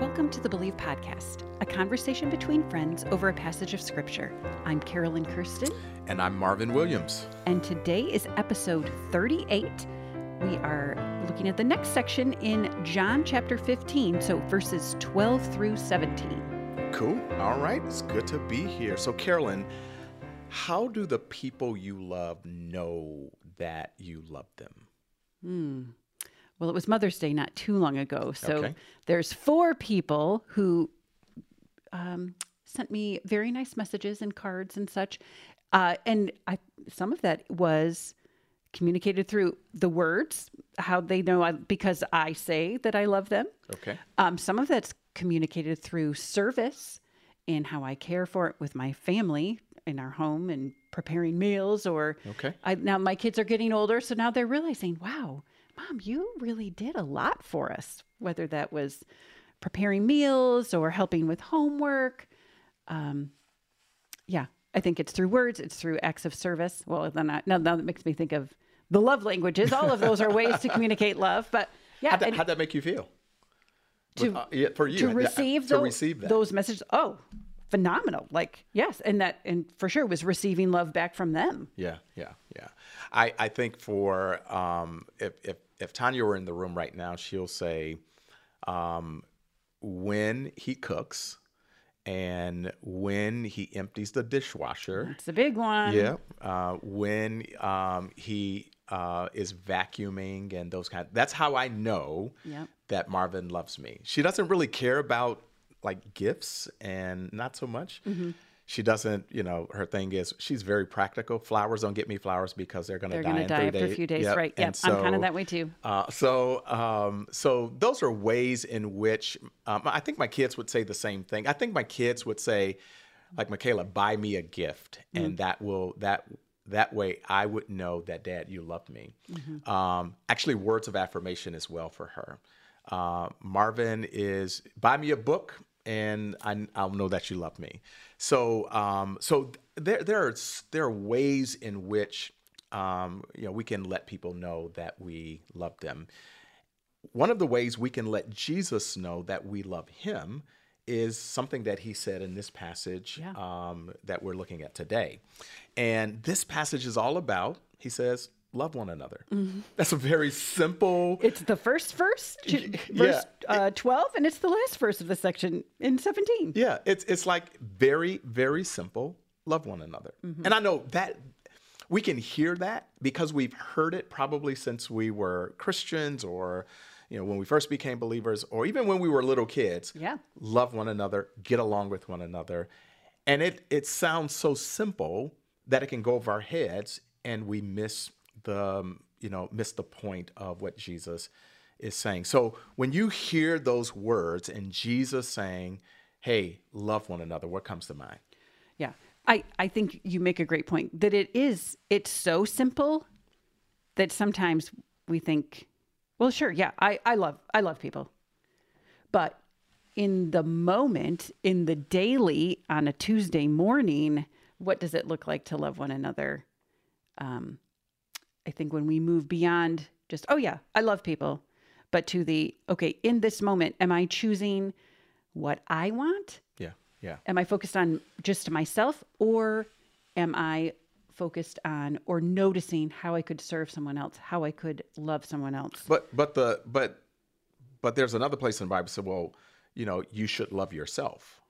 Welcome to the Believe Podcast, a conversation between friends over a passage of Scripture. I'm Carolyn Kirsten. And I'm Marvin Williams. And today is episode 38. We are looking at the next section in John chapter 15, so verses 12 through 17. Cool. All right. It's good to be here. So, Carolyn, how do the people you love know that you love them? Hmm. Well, it was Mother's Day not too long ago. So Okay. there's four people who um, sent me very nice messages and cards and such. Uh, and I, some of that was communicated through the words, how they know I, because I say that I love them. Okay. Um, some of that's communicated through service and how I care for it with my family in our home and preparing meals or Okay. I, now my kids are getting older so now they're realizing wow mom you really did a lot for us whether that was preparing meals or helping with homework um, yeah i think it's through words it's through acts of service well then I, now, now that makes me think of the love languages all of those are ways to communicate love but yeah How'd that, how'd that make you feel? To- With, uh, yeah, for you to receive to tho- receive that. those messages oh phenomenal like yes and that and for sure was receiving love back from them Yeah, yeah, yeah. I, I think for um, if, if if Tanya were in the room right now, she'll say, um, when he cooks and when he empties the dishwasher. it's a big one Yeah. Uh, when um, he uh, is vacuuming and those kind. that's how I know Yep. that Marvin loves me. She doesn't really care about like gifts and not so much. Mm-hmm. She doesn't, you know, her thing is she's very practical. Flowers don't get me flowers because they're going to they're die going to die after a days. few days Yep. right yep i'm kind of that way too uh, so, um, so those are ways in which um, I think my kids would say the same thing. I think my kids would say, like Michaela, buy me a gift, and that will that that way I would know that Dad, you loved me. Um, actually, words of affirmation as well for her. Uh, Marvin is buy me a book, and I, I'll know that you love me. So, um, so there there are there are ways in which um, you know, we can let people know that we love them. One of the ways we can let Jesus know that we love him is something that he said in this passage Yeah. um, that we're looking at today. And this passage is all about, he says, love one another. That's a very simple. it's the first verse verse uh, 12 and it's the last verse of the section in 17 Yeah, it's it's like very very simple. Love one another, and I know that we can hear that because we've heard it probably since we were Christians, or you know when we first became believers, or even when we were little kids. Yeah. love one another, get along with one another, and it it sounds so simple that it can go over our heads, and we miss the um, you know miss the point of what Jesus is saying. So when you hear those words and Jesus saying, "Hey, love one another," what comes to mind? yeah i i think you make a great point that it is it's so simple that sometimes we think well sure yeah i i love i love people but in the moment in the daily on a tuesday morning what does it look like to love one another um i think when we move beyond just oh yeah i love people but to the okay in this moment am i choosing what i want Yeah, yeah, am I focused on just myself or am I focused on or noticing how I could serve someone else, how I could love someone else? but but the but but there's another place in the Bible said, "Well, you know, you should love yourself."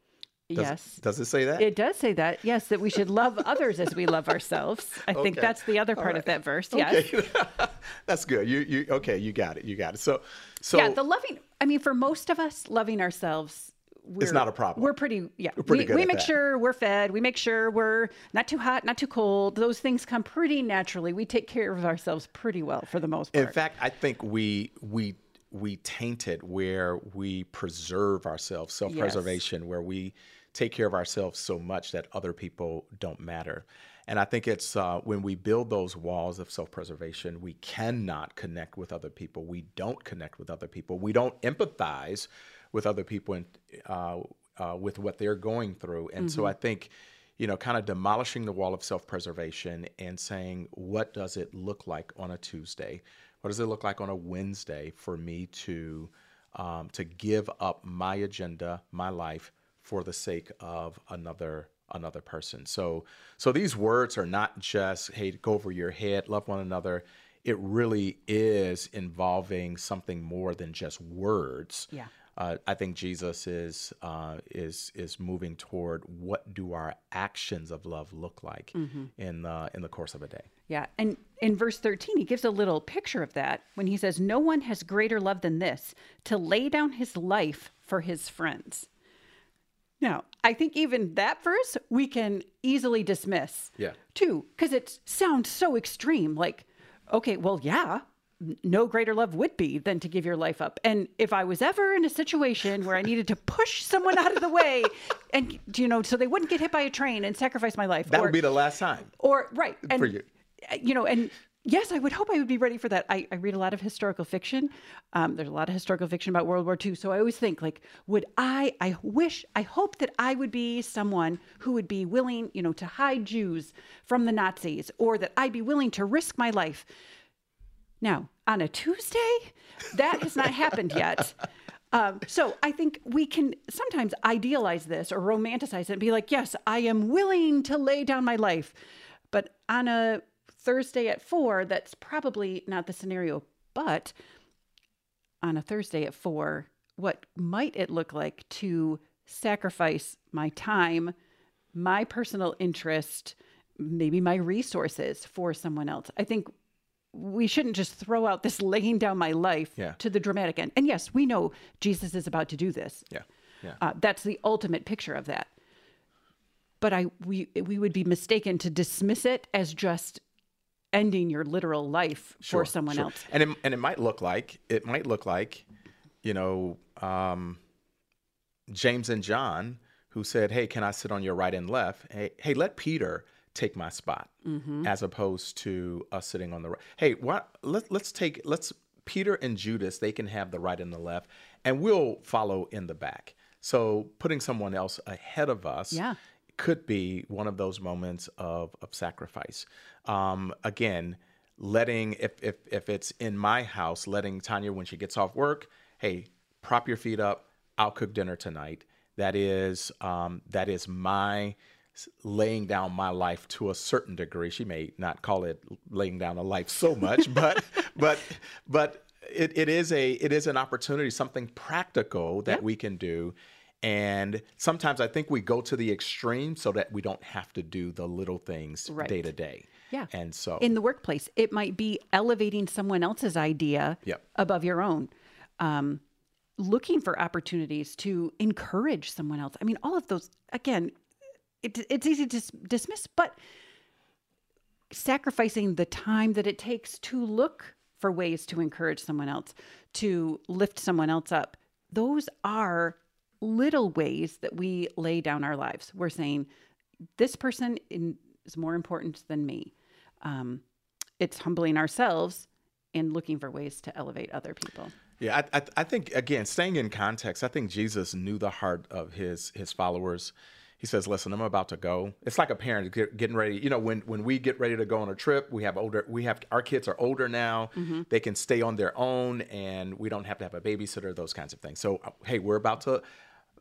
Does, yes. Does it say that? It does say that. Yes, that we should love others as we love ourselves. I think that's the other part of that verse. Yes. Okay, that's good. You you okay? You got it. You got it. So so yeah, the loving I mean for most of us loving ourselves we're, not a problem. We're pretty yeah. pretty we good we make that. sure we're fed, we make sure we're not too hot, not too cold. Those things come pretty naturally. We take care of ourselves pretty well for the most part. In fact, I think we we we taint it where we preserve ourselves, self-preservation, where we take care of ourselves so much that other people don't matter. And I think it's uh, when we build those walls of self-preservation, we cannot connect with other people. We don't connect with other people. We don't empathize with other people and uh, uh, with what they're going through. And so I think you know, kind of demolishing the wall of self preservation and saying, what does it look like on a Tuesday? What does it look like on a Wednesday for me to um, to give up my agenda, my life, for the sake of another another person. So so these words are not just hey go over your head, love one another. It really is involving something more than just words. Yeah. Uh, I think Jesus is uh, is is moving toward what do our actions of love look like in the in the course of a day. Yeah. And in verse 13, he gives a little picture of that when he says, No one has greater love than this, to lay down his life for his friends. Now, I think even that verse we can easily dismiss. Yeah. Too, because it sounds so extreme. Like, okay, well, yeah, no greater love would be than to give your life up. And if I was ever in a situation where I needed to push someone out of the way and, you know, so they wouldn't get hit by a train and sacrifice my life. That or, would be the last time. or right and For you. Uh, you know and yes i would hope i would be ready for that. I, I read a lot of historical fiction. Um, there's a lot of historical fiction about world war ii so i always think like would i i wish i hope that i would be someone who would be willing you know to hide jews from the nazis or that i'd be willing to risk my life. Now on a tuesday that has not happened yet. Um, so I think we can sometimes idealize this or romanticize it and be like, yes, I am willing to lay down my life. But on a Thursday at four, that's probably not the scenario. But on a Thursday at four, what might it look like to sacrifice my time, my personal interest, maybe my resources for someone else? I think we shouldn't just throw out this laying down my life Yeah. to the dramatic end. And yes, we know Jesus is about to do this. Yeah. Yeah. Uh, that's the ultimate picture of that. But I we we would be mistaken to dismiss it as just ending your literal life for someone sure. else. And it, and it might look like it might look like, you know, um, James and John who said, "Hey, can I sit on your right and left? Hey, hey, let Peter take my spot, Mm-hmm. as opposed to us sitting on the right. Hey, what? Let, let's take let's Peter and Judas. They can have the right and the left, and we'll follow in the back. So putting someone else ahead of us, Yeah. Could be one of those moments of of sacrifice. Um, again, letting if if if it's in my house, letting Tanya when she gets off work, hey, prop your feet up. I'll cook dinner tonight. That is um, that is my laying down my life to a certain degree. She may not call it laying down a life so much, but but but it, it is a it is an opportunity, something practical that we can do. And sometimes I think we go to the extreme so that we don't have to do the little things Right. day to day. Yeah. And so in the workplace, it might be elevating someone else's idea Yep. above your own. Um, looking for opportunities to encourage someone else. I mean, all of those, again, it, it's easy to dis- dismiss, but sacrificing the time that it takes to look for ways to encourage someone else, to lift someone else up, those are little ways that we lay down our lives. We're saying, this person in, is more important than me. Um, it's humbling ourselves and looking for ways to elevate other people. Yeah, I, I, I think again, staying in context, I think Jesus knew the heart of his his followers. He says, "Listen, I'm about to go." It's like a parent get, getting ready. You know, when when we get ready to go on a trip, we have older. We have our kids are older now. They can stay on their own, and we don't have to have a babysitter. Those kinds of things. So, uh, hey, we're about to,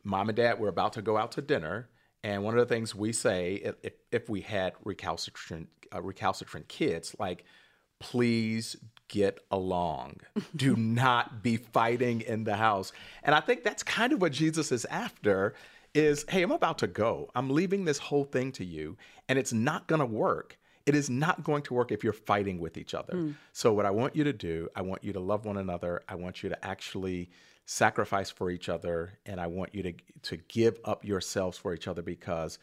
mom and dad, we're about to go out to dinner. And one of the things we say, if if, we had recalcitrant uh, recalcitrant kids, like please get along. Do not be fighting in the house. And I think that's kind of what Jesus is after is, hey, I'm about to go. I'm leaving this whole thing to you and it's not going to work. It is not going to work if you're fighting with each other. So what I want you to do, I want you to love one another. I want you to actually sacrifice for each other and I want you to to give up yourselves for each other because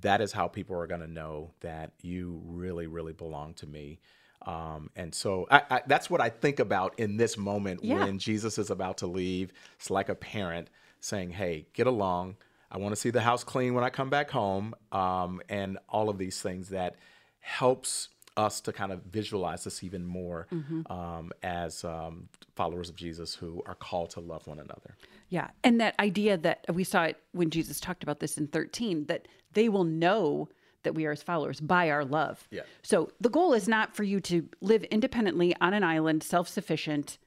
that is how people are going to know that you really really belong to me. Um, and so I, I, that's what I think about in this moment Yeah. when Jesus is about to leave. It's like a parent saying, "Hey, get along. I want to see the house clean when I come back home," um, and all of these things that helps us to kind of visualize this even more um, as um, followers of Jesus who are called to love one another. Yeah. And that idea that we saw it when Jesus talked about this in 13, that they will know that we are his followers by our love. Yeah. So the goal is not for you to live independently on an island, self sufficient,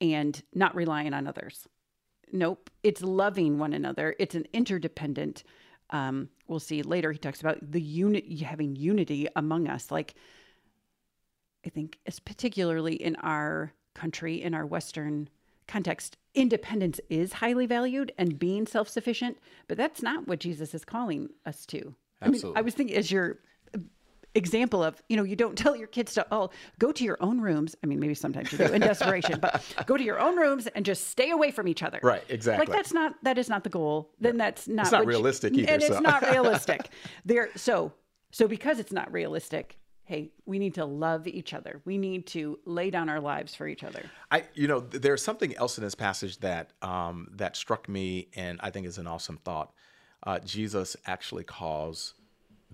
and not relying on others. Nope. It's loving one another. It's an interdependent. Um, we'll see later. He talks about the unit having unity among us. Like, I think, as particularly in our country, in our Western context, independence is highly valued and being self sufficient. But that's not what Jesus is calling us to. I mean, Absolutely. I was thinking as your example of, you know, you don't tell your kids to, oh, go to your own rooms. I mean, maybe sometimes you do in desperation, but go to your own rooms and just stay away from each other. Right, exactly. Like that's not, that is not the goal. Then that's not, It's not what you- realistic either, And it's not realistic. there. So, so because it's not realistic, hey, we need to love each other. We need to lay down our lives for each other. I, you know, there's something else in this passage that um, that struck me, and I think is an awesome thought. Uh, Jesus actually calls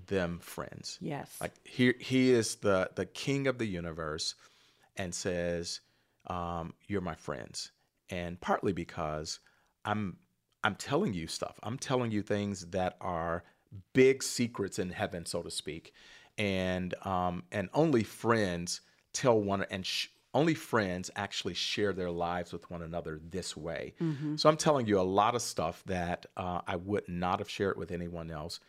them friends. Yes. Like he he is the the king of the universe, and says, um, "You're my friends," and partly because I'm I'm telling you stuff. I'm telling you things that are big secrets in heaven, so to speak, and um, and only friends tell one and. Sh- only friends actually share their lives with one another this way. So I'm telling you a lot of stuff that uh, I would not have shared with anyone else,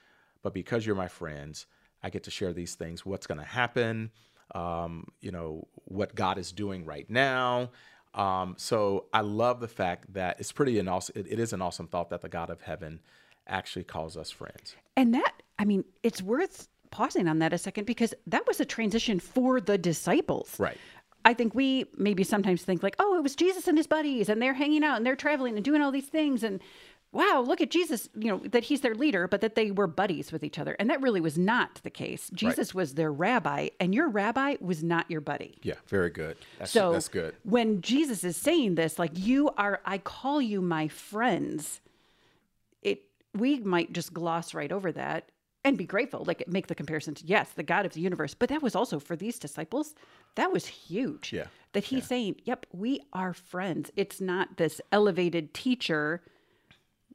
but because you're my friends, I get to share these things. What's going to happen? Um, you know what God is doing right now. Um, so I love the fact that it's pretty an awesome. It, it is an awesome thought that the God of heaven actually calls us friends. And that, I mean, it's worth pausing on that a second because that was a transition for the disciples. Right. I think we maybe sometimes think like, oh, it was Jesus and his buddies and they're hanging out and they're traveling and doing all these things and wow, look at Jesus, you know, that he's their leader, but that they were buddies with each other. And that really was not the case. Jesus was their rabbi and your rabbi was not your buddy. Yeah, very good. That's, So that's good. when Jesus is saying this, like you are, I call you my friends, it we might just gloss right over that and be grateful, like make the comparison to yes, the God of the universe. But that was also for these disciples, that was huge. Yeah. That he's saying, Yep, we are friends. It's not this elevated teacher.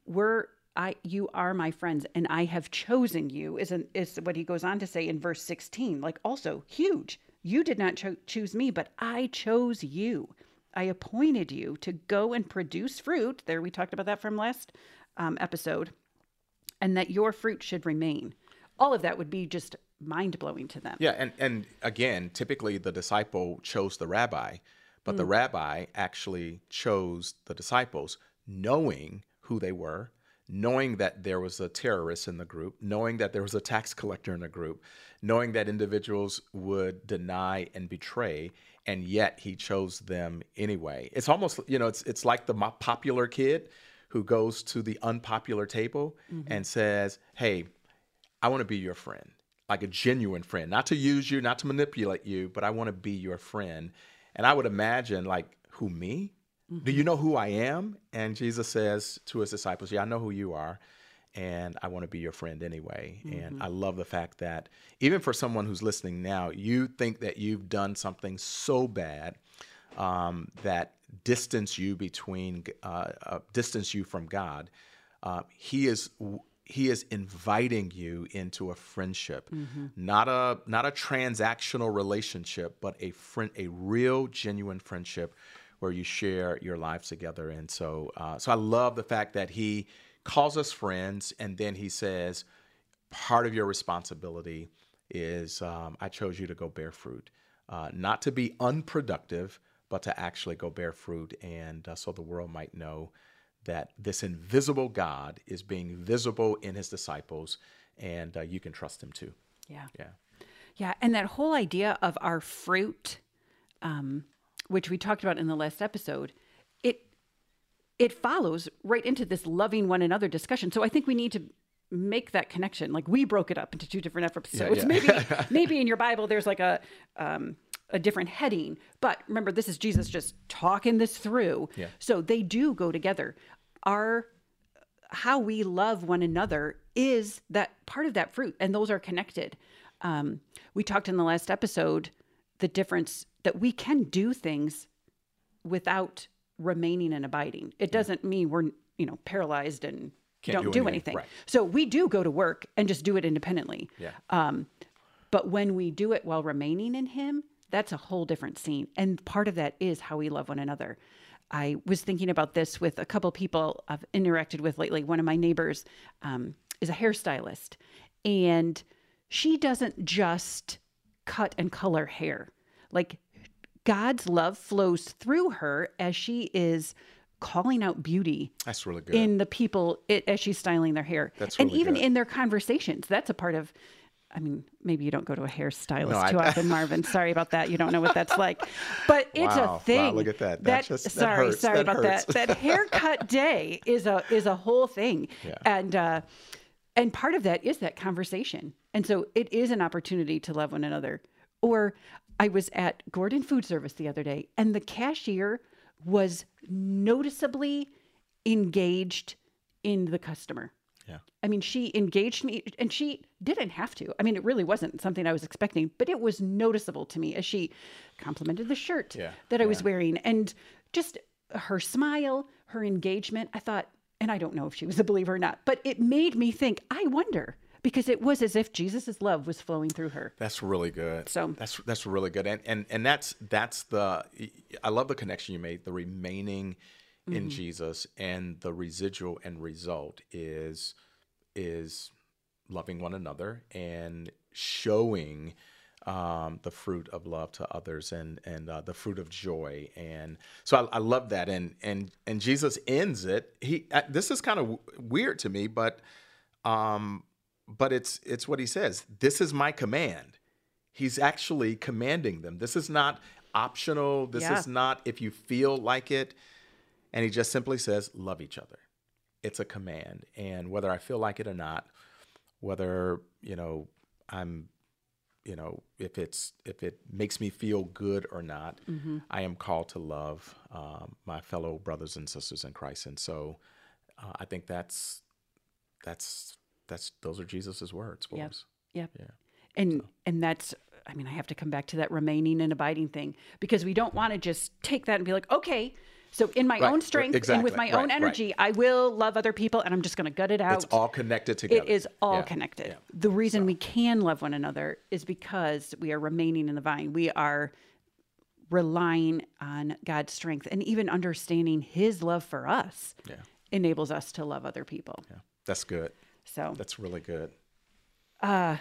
We're I you are my friends and I have chosen you is an, is what he goes on to say in verse 16 like also huge. You did not cho- choose me but I chose you. I appointed you to go and produce fruit. There we talked about that from last um, episode and that your fruit should remain. All of that would be just mind-blowing to them. Yeah, and and again, typically the disciple chose the rabbi, but the rabbi actually chose the disciples, knowing who they were, knowing that there was a terrorist in the group, knowing that there was a tax collector in the group, knowing that individuals would deny and betray, and yet he chose them anyway. It's almost you know, it's it's like the popular kid who goes to the unpopular table mm-hmm. and says, "Hey, I want to be your friend, like a genuine friend, not to use you, not to manipulate you, but I want to be your friend. And I would imagine, like, who, me? Do you know who I am? And Jesus says to his disciples, Yeah, I know who you are. And I want to be your friend anyway. And I love the fact that even for someone who's listening now, you think that you've done something so bad um, that distance you between uh, uh, distance you from God. Uh, he is he is inviting you into a friendship, not a not a transactional relationship, but a friend, a real genuine friendship where you share your lives together. And so, uh, so I love the fact that he calls us friends, and then he says, part of your responsibility is um, I chose you to go bear fruit, uh, not to be unproductive, but to actually go bear fruit, and uh, so the world might know that this invisible God is being visible in His disciples, and uh, you can trust Him too. yeah Yeah, Yeah, and that whole idea of our fruit, um, which we talked about in the last episode, it it follows right into this loving one another discussion. So I think we need to make that connection. Like we broke it up into two different episodes. yeah. Maybe maybe in your Bible there's like a um, a different heading, but remember this is Jesus just talking this through. Yeah. So they do go together. Our how we love one another is that part of that fruit, and those are connected. Um, we talked in the last episode the difference that we can do things without remaining and abiding. It doesn't mean we're you know paralyzed and Can't don't do do, anything, anything. right. So we do go to work and just do it independently. Yeah. Um, but when we do it while remaining in Him, that's a whole different scene. And part of that is how we love one another. I was thinking about this with a couple people I've interacted with lately. One of my neighbors um, is a hairstylist, and she doesn't just cut and color hair. Like God's love flows through her as she is calling out beauty That's really good. in the people it, as she's styling their hair. That's and even good. in their conversations. That's a part of I mean, maybe you don't go to a hairstylist No, I- too often, Marvin. Sorry about that. You don't know what that's like. But it's Wow. a Wow, thing. look at that. That just- that sorry, hurts. sorry That about hurts. that. That haircut day is a is a whole thing. Yeah. And uh and part of that is that conversation. And so it is an opportunity to love one another. Or I was at Gordon Food Service the other day and the cashier was noticeably engaged in the customer. yeah. I mean, she engaged me and she didn't have to. I mean, it really wasn't something I was expecting, but it was noticeable to me as she complimented the shirt Yeah, that I was wearing and just her smile, her engagement. I thought, and I don't know if she was a believer or not, but it made me think, I wonder, because it was as if Jesus' love was flowing through her. That's really good. So- that's that's really good, and and and that's that's the I love the connection you made. The remaining Mm-hmm. in Jesus and the residual and result is is loving one another and showing um, the fruit of love to others and and uh, the fruit of joy and so I, I love that and and and Jesus ends it. He uh, this is kind of w- weird to me, but um, but it's it's what he says. This is my command. He's actually commanding them. This is not optional. This Yeah. is not if you feel like it. And he just simply says, love each other. It's a command. And whether I feel like it or not, whether, you know, I'm, you know, if it's if it makes me feel good or not, I am called to love um, my fellow brothers and sisters in Christ. And so uh, I think that's that's that's those are Jesus's words for Yep. us. Yep. Yeah. And and that's I mean, I have to come back to that remaining and abiding thing because we don't want to just take that and be like, okay, so in my Right, own strength and with my right, own right. energy, I will love other people and I'm just going to gut it out. It's all connected together. It is all Yeah, connected. yeah. The reason we can love one another is because we are remaining in the vine. We are relying on God's strength and even understanding his love for us Yeah. enables us to love other people. Yeah. That's good. So That's really good. Uh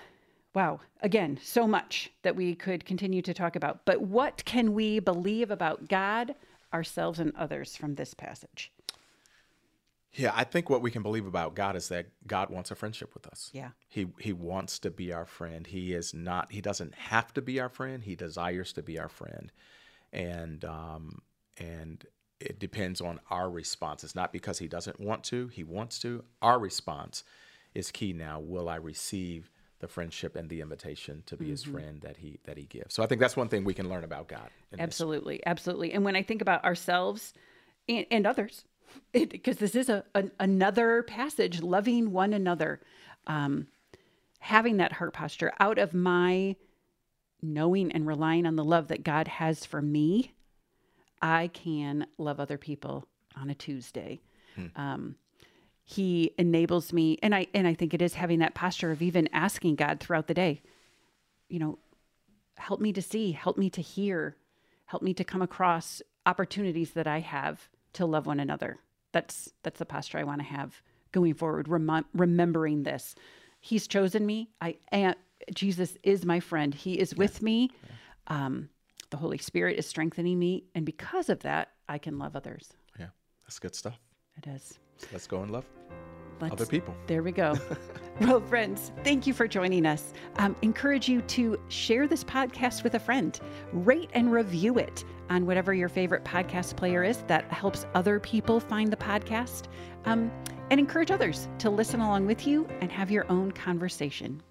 Wow. Again, so much that we could continue to talk about. But what can we believe about God, ourselves, and others from this passage? Yeah, I think what we can believe about God is that God wants a friendship with us. Yeah. He he wants to be our friend. He is not he doesn't have to be our friend. He desires to be our friend. And um and it depends on our response. It's not because he doesn't want to, he wants to. Our response is key now. Will I receive the friendship and the invitation to be his friend that he that he gives? So I think that's one thing we can learn about God. Absolutely. Absolutely. And when I think about ourselves and, and others, because this is a, an another passage, loving one another, um, having that heart posture out of my knowing and relying on the love that God has for me, I can love other people on a Tuesday. Um, he enables me, and I and I think it is having that posture of even asking God throughout the day. You know, help me to see, help me to hear, help me to come across opportunities that I have to love one another. That's that's the posture I want to have going forward. Rem- remembering this, He's chosen me. I am, Jesus is my friend. He is with me. Um, the Holy Spirit is strengthening me, and because of that, I can love others. Yeah. That's good stuff. It is. Let's go and love Let's, other people. There we go. well, friends, thank you for joining us. Um, encourage you to share this podcast with a friend, rate and review it on whatever your favorite podcast player is. That helps other people find the podcast. Um, and encourage others to listen along with you and have your own conversation.